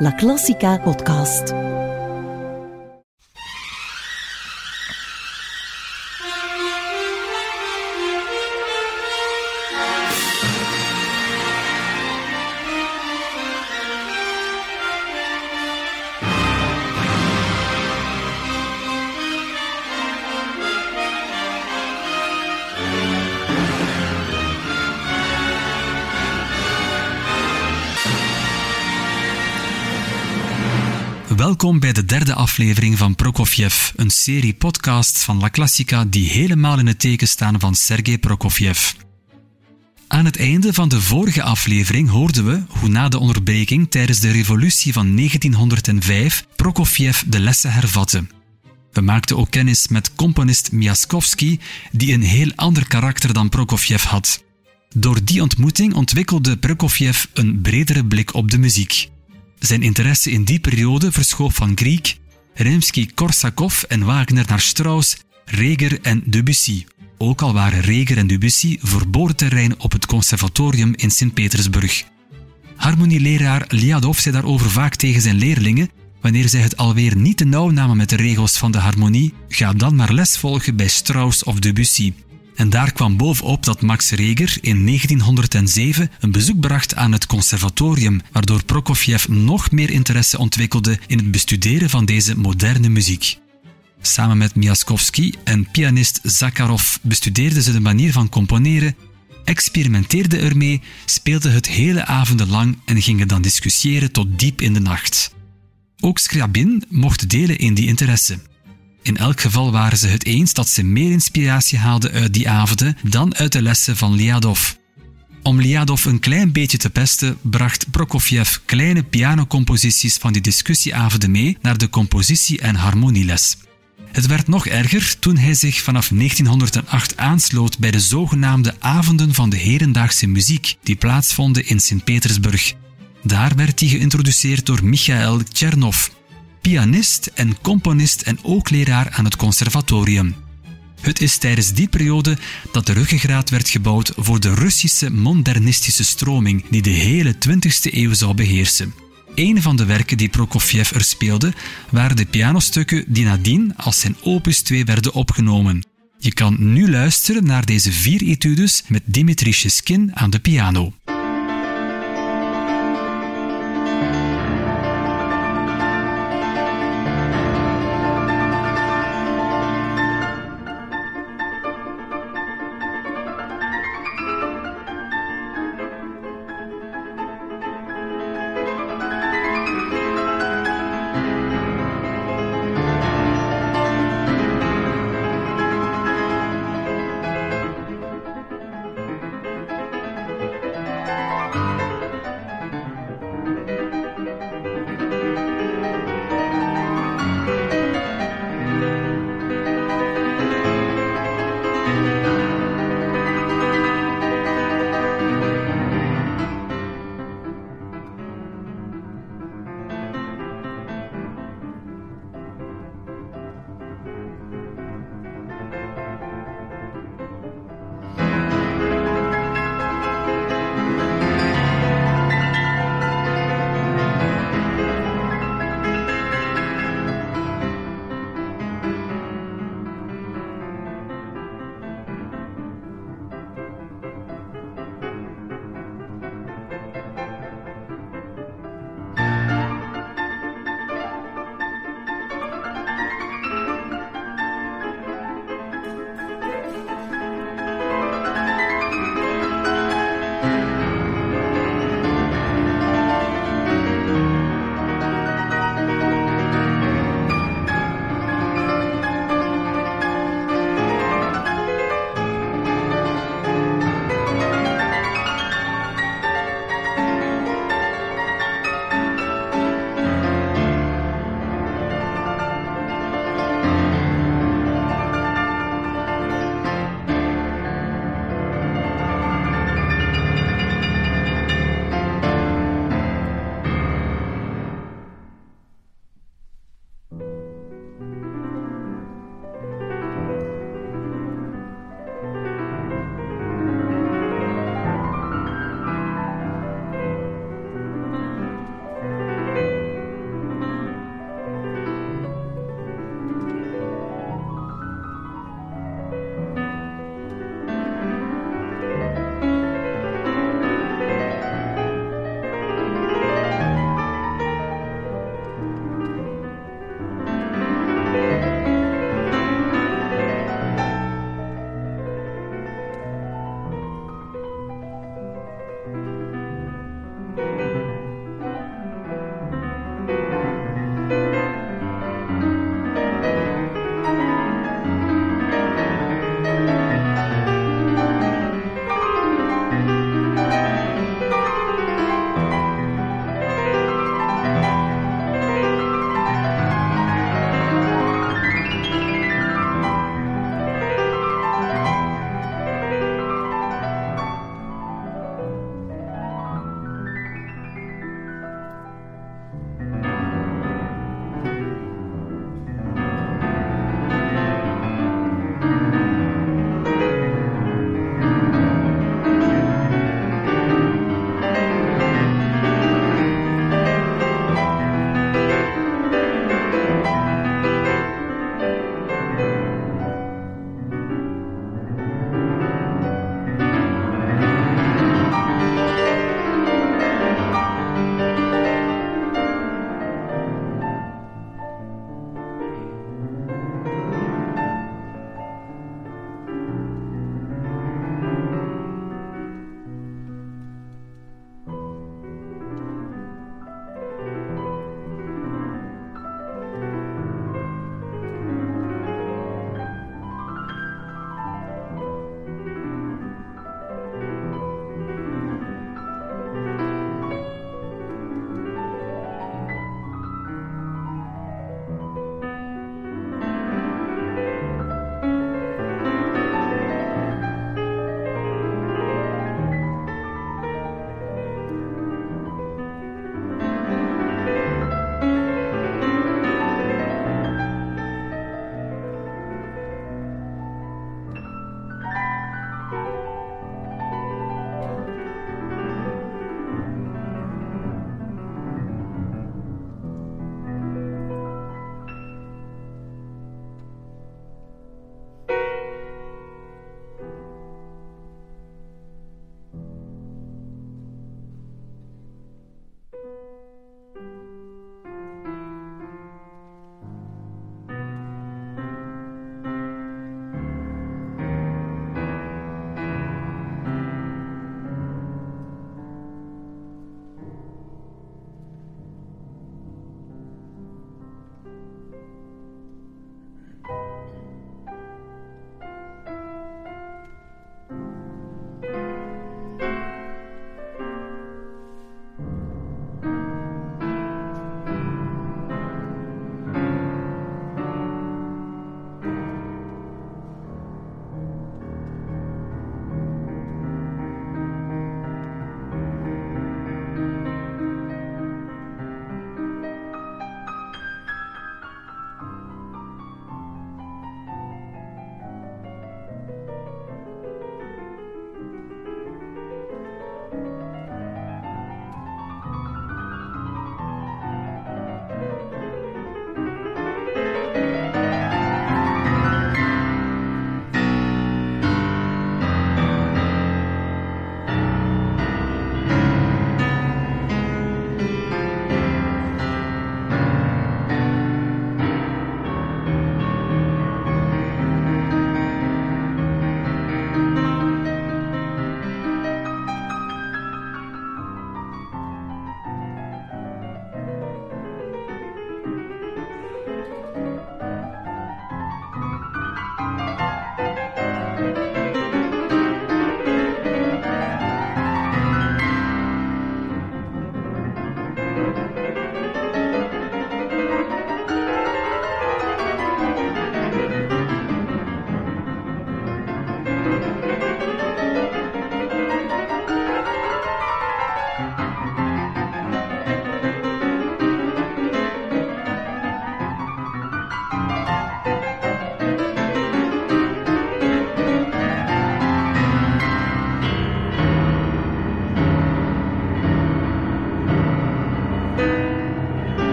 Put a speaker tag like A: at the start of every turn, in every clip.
A: La Classica podcast.
B: Welkom bij de derde aflevering van Prokofjev, een serie podcasts van La Classica die helemaal in het teken staan van Sergei Prokofjev. Aan het einde van de vorige aflevering hoorden we hoe na de onderbreking tijdens de revolutie van 1905 Prokofjev de lessen hervatte. We maakten ook kennis met componist Miaskovsky, die een heel ander karakter dan Prokofjev had. Door die ontmoeting ontwikkelde Prokofjev een bredere blik op de muziek. Zijn interesse in die periode verschoof van Griek, Rimsky-Korsakov en Wagner naar Strauss, Reger en Debussy. Ook al waren Reger en Debussy verboorterrein op het conservatorium in Sint-Petersburg. Harmonieleraar Liadov zei daarover vaak tegen zijn leerlingen wanneer zij het alweer niet te nauw namen met de regels van de harmonie, ga dan maar les volgen bij Strauss of Debussy. En daar kwam bovenop dat Max Reger in 1907 een bezoek bracht aan het conservatorium, waardoor Prokofjev nog meer interesse ontwikkelde in het bestuderen van deze moderne muziek. Samen met Miaskovsky en pianist Zakharov bestudeerden ze de manier van componeren, experimenteerden ermee, speelden het hele avonden lang en gingen dan discussiëren tot diep in de nacht. Ook Scriabin mocht delen in die interesse. In elk geval waren ze het eens dat ze meer inspiratie haalden uit die avonden dan uit de lessen van Liadov. Om Liadov een klein beetje te pesten, bracht Prokofjev kleine pianocomposities van die discussieavonden mee naar de compositie- en harmonieles. Het werd nog erger toen hij zich vanaf 1908 aansloot bij de zogenaamde Avonden van de Hedendaagse Muziek, die plaatsvonden in Sint-Petersburg. Daar werd hij geïntroduceerd door Michael Tchernov, pianist en componist en ook leraar aan het conservatorium. Het is tijdens die periode dat de ruggengraat werd gebouwd voor de Russische modernistische stroming die de hele 20e eeuw zou beheersen. Een van de werken die Prokofjev er speelde waren de pianostukken die nadien als zijn opus 2 werden opgenomen. Je kan nu luisteren naar deze vier etudes met Dimitri Sheskin aan de piano.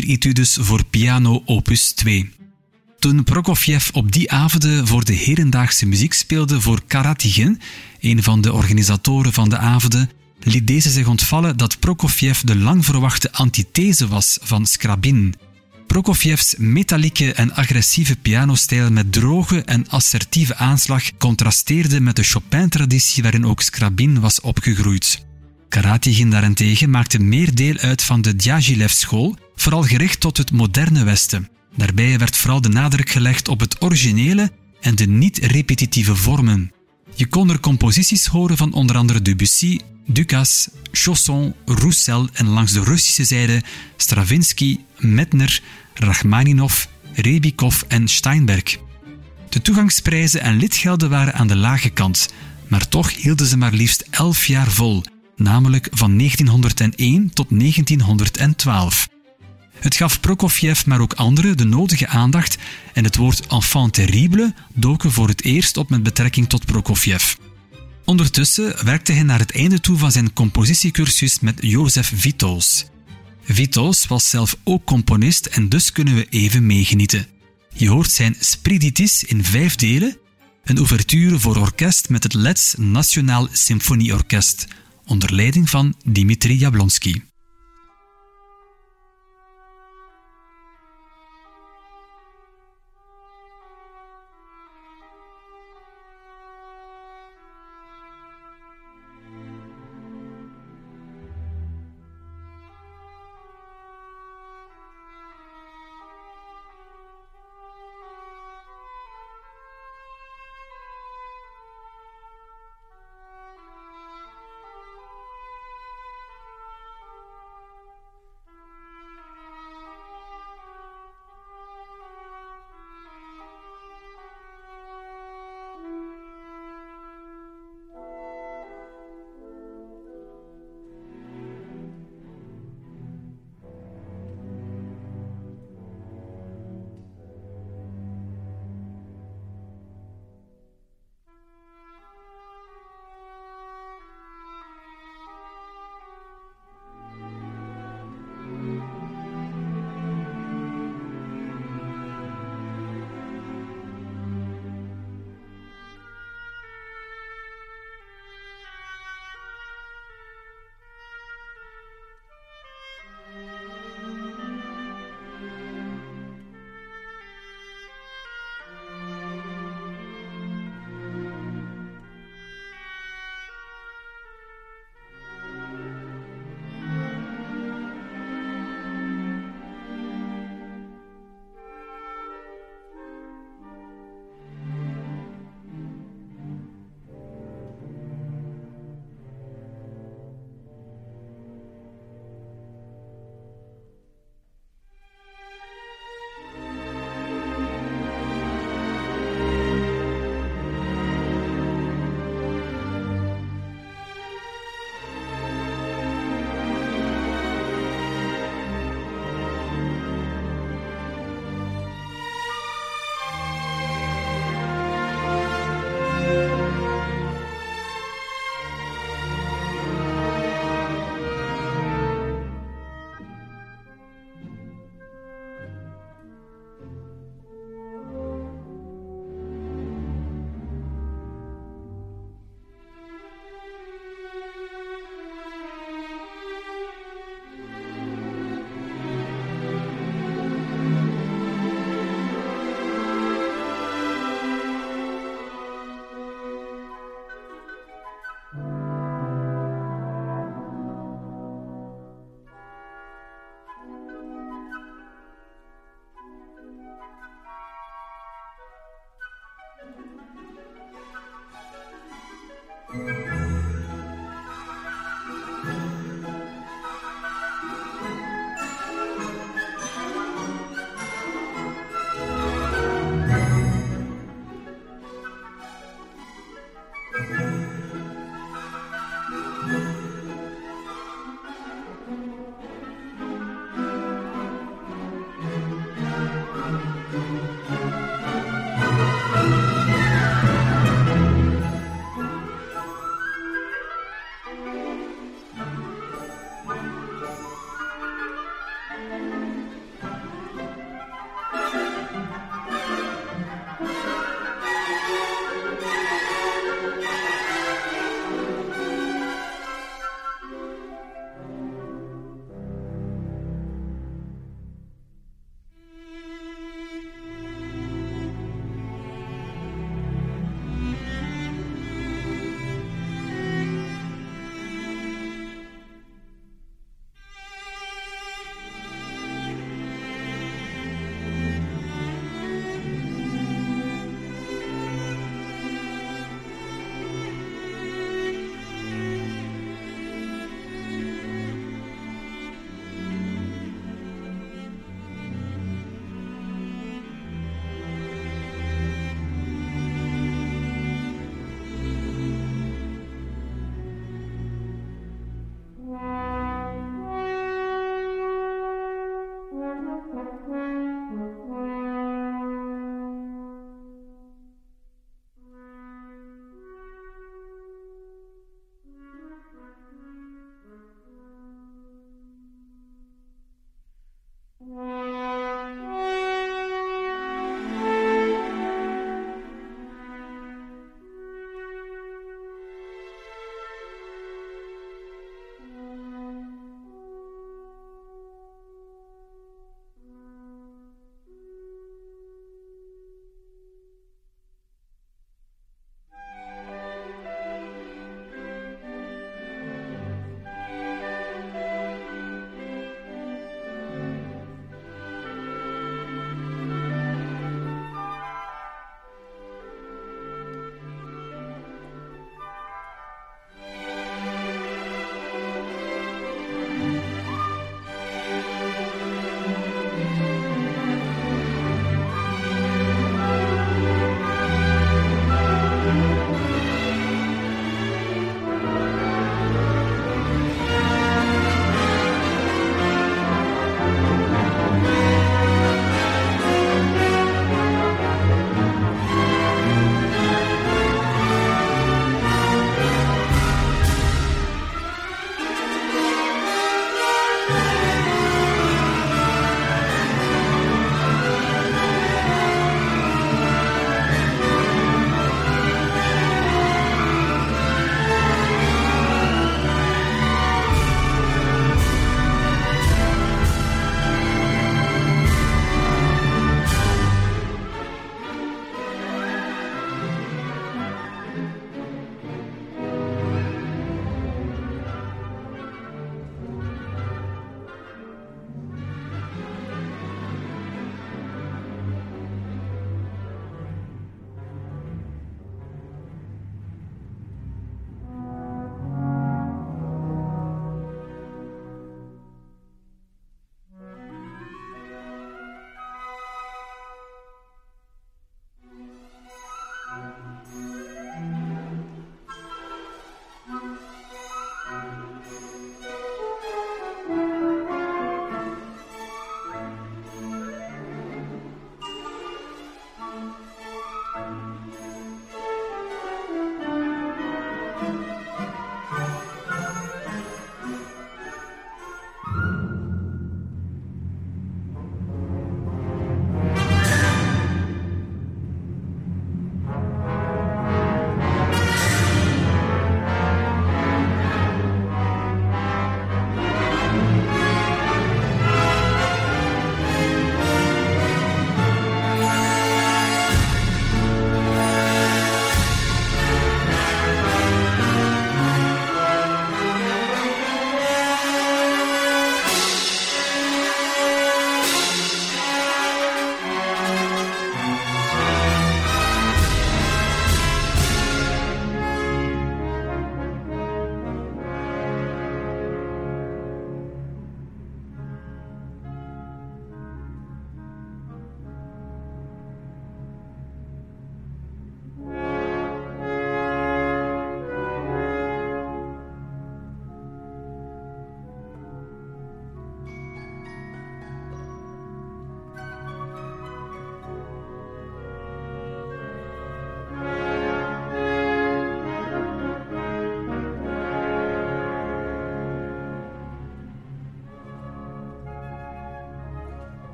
B: Vier etudes voor piano opus 2. Toen Prokofjev op die avonden voor de herendaagse muziek speelde voor Karatigin, een van de organisatoren van de avonden, liet deze zich ontvallen dat Prokofjev de lang verwachte antithese was van Skrabin. Prokofjevs metallieke en agressieve pianostijl met droge en assertieve aanslag contrasteerde met de Chopin-traditie waarin ook Skrabin was opgegroeid. Karatigin daarentegen maakte meer deel uit van de Djagilev-school, vooral gericht tot het moderne Westen. Daarbij werd vooral de nadruk gelegd op het originele en de niet-repetitieve vormen. Je kon er composities horen van onder andere Debussy, Dukas, Chausson, Roussel en langs de Russische zijde Stravinsky, Medtner, Rachmaninov, Rebikov en Steinberg. De toegangsprijzen en lidgelden waren aan de lage kant, maar toch hielden ze maar liefst elf jaar vol, namelijk van 1901 tot 1912. Het gaf Prokofjev, maar ook anderen, de nodige aandacht en het woord enfant terrible doken voor het eerst op met betrekking tot Prokofjev. Ondertussen werkte hij naar het einde toe van zijn compositiecursus met Jozef Vitos. Vitos was zelf ook componist en dus kunnen we even meegenieten. Je hoort zijn Spriditis in vijf delen, een ouverture voor orkest met het Let's Nationaal Symfonieorkest, onder leiding van Dimitri Jablonski.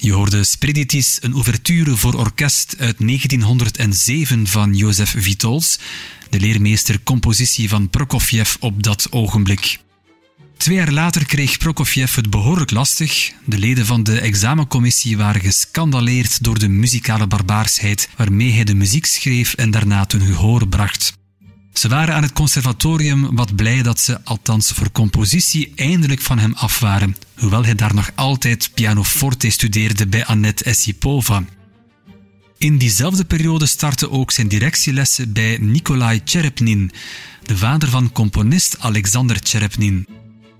B: Je hoorde Spiriditis, een ouverture voor orkest uit 1907 van Jozef Vitols, de leermeester compositie van Prokofjev op dat ogenblik. Twee jaar later kreeg Prokofjev het behoorlijk lastig. De leden van de examencommissie waren gescandaleerd door de muzikale barbaarsheid waarmee hij de muziek schreef en daarna ten gehoor bracht. Ze waren aan het conservatorium wat blij dat ze, althans voor compositie, eindelijk van hem af waren, hoewel hij daar nog altijd pianoforte studeerde bij Annette Essipova. In diezelfde periode startte ook zijn directielessen bij Nikolai Cherepnin, de vader van componist Alexander Cherepnin.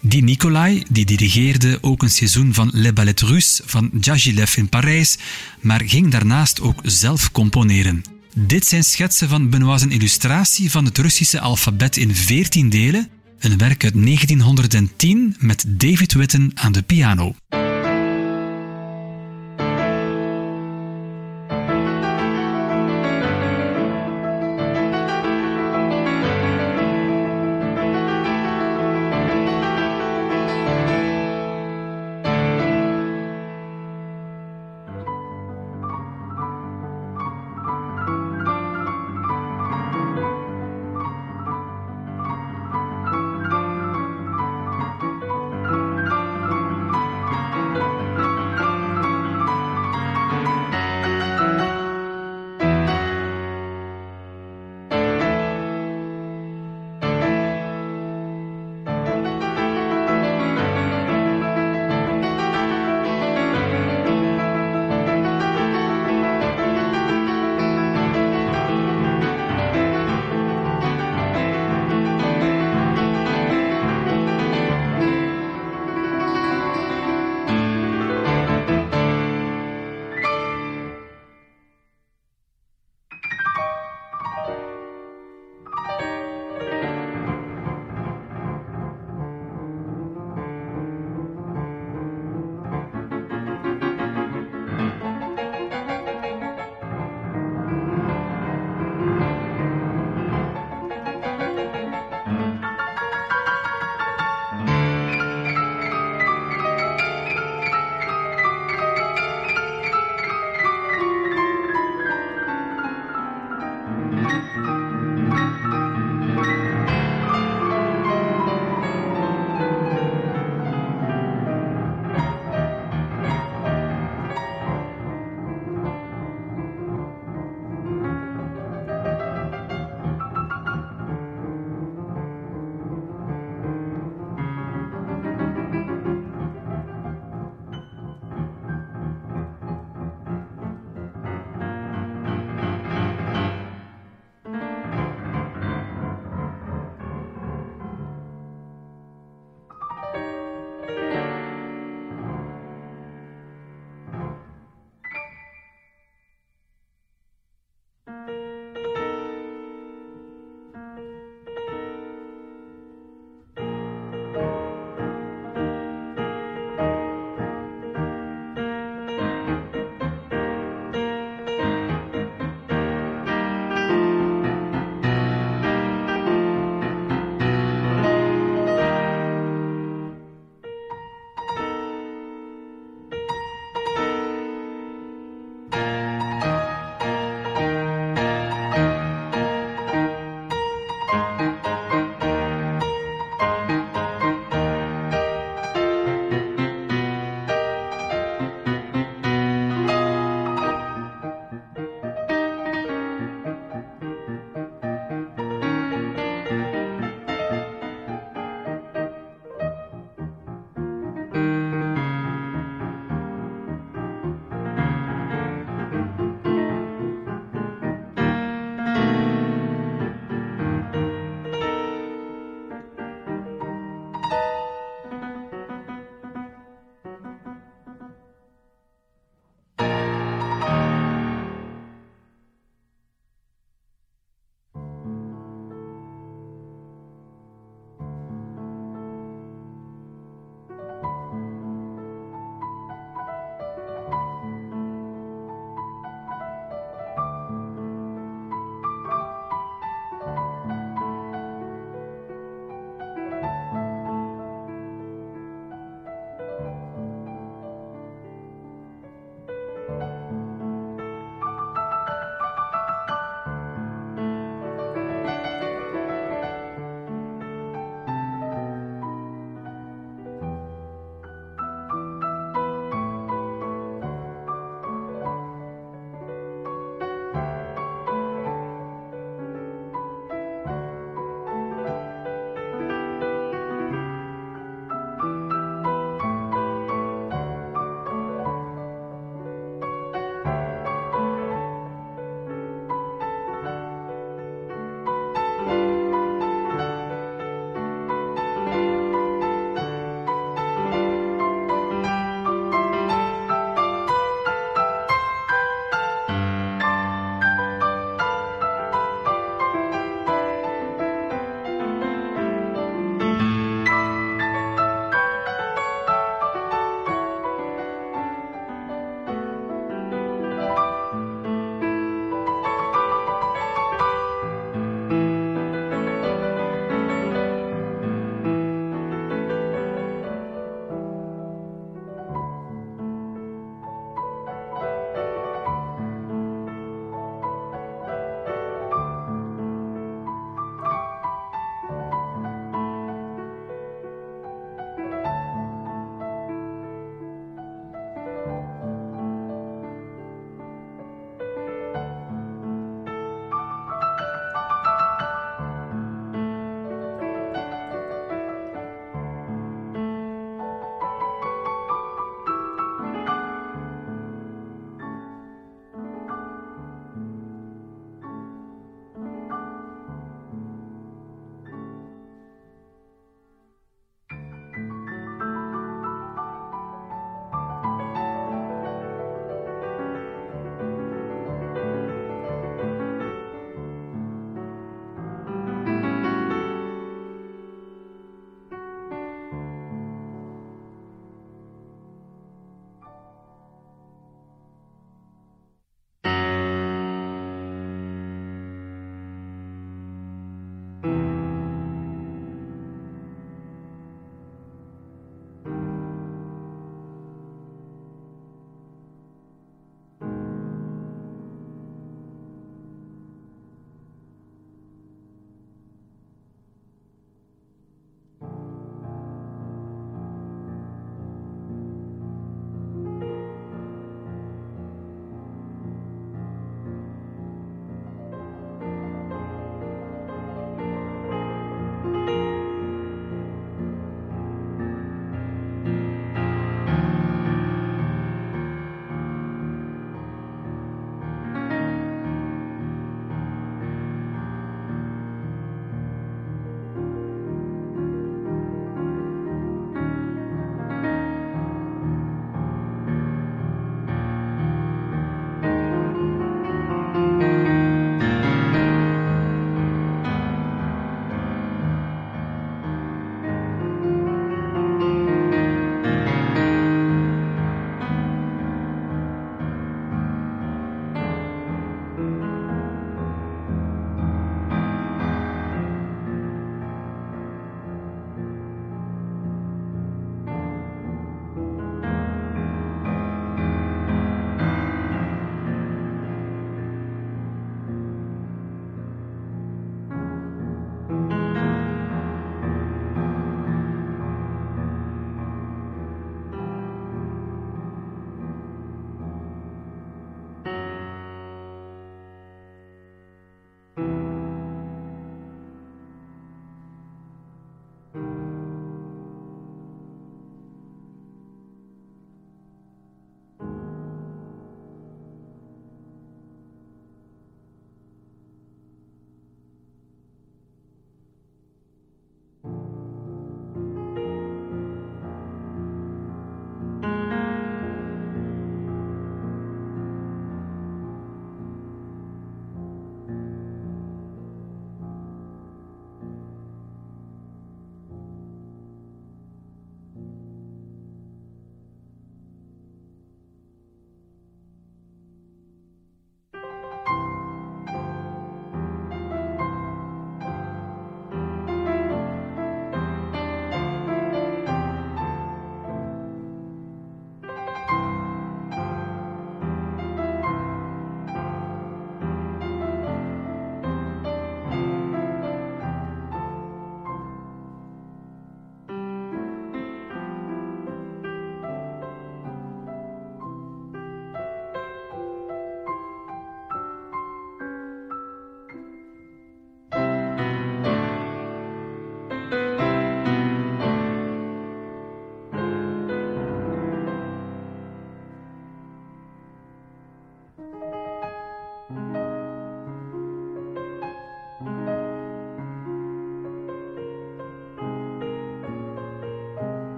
B: Die Nikolai die dirigeerde ook een seizoen van Le Ballet Russe van Djagilev in Parijs, maar ging daarnaast ook zelf componeren. Dit zijn schetsen van Benoit's illustratie van het Russische alfabet in 14 delen, een werk uit 1910 met David Witten aan de piano.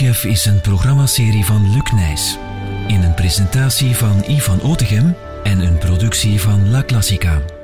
C: Is een programmaserie van Luc Nijs. In een presentatie van Ivan Otegem en een productie van La Classica.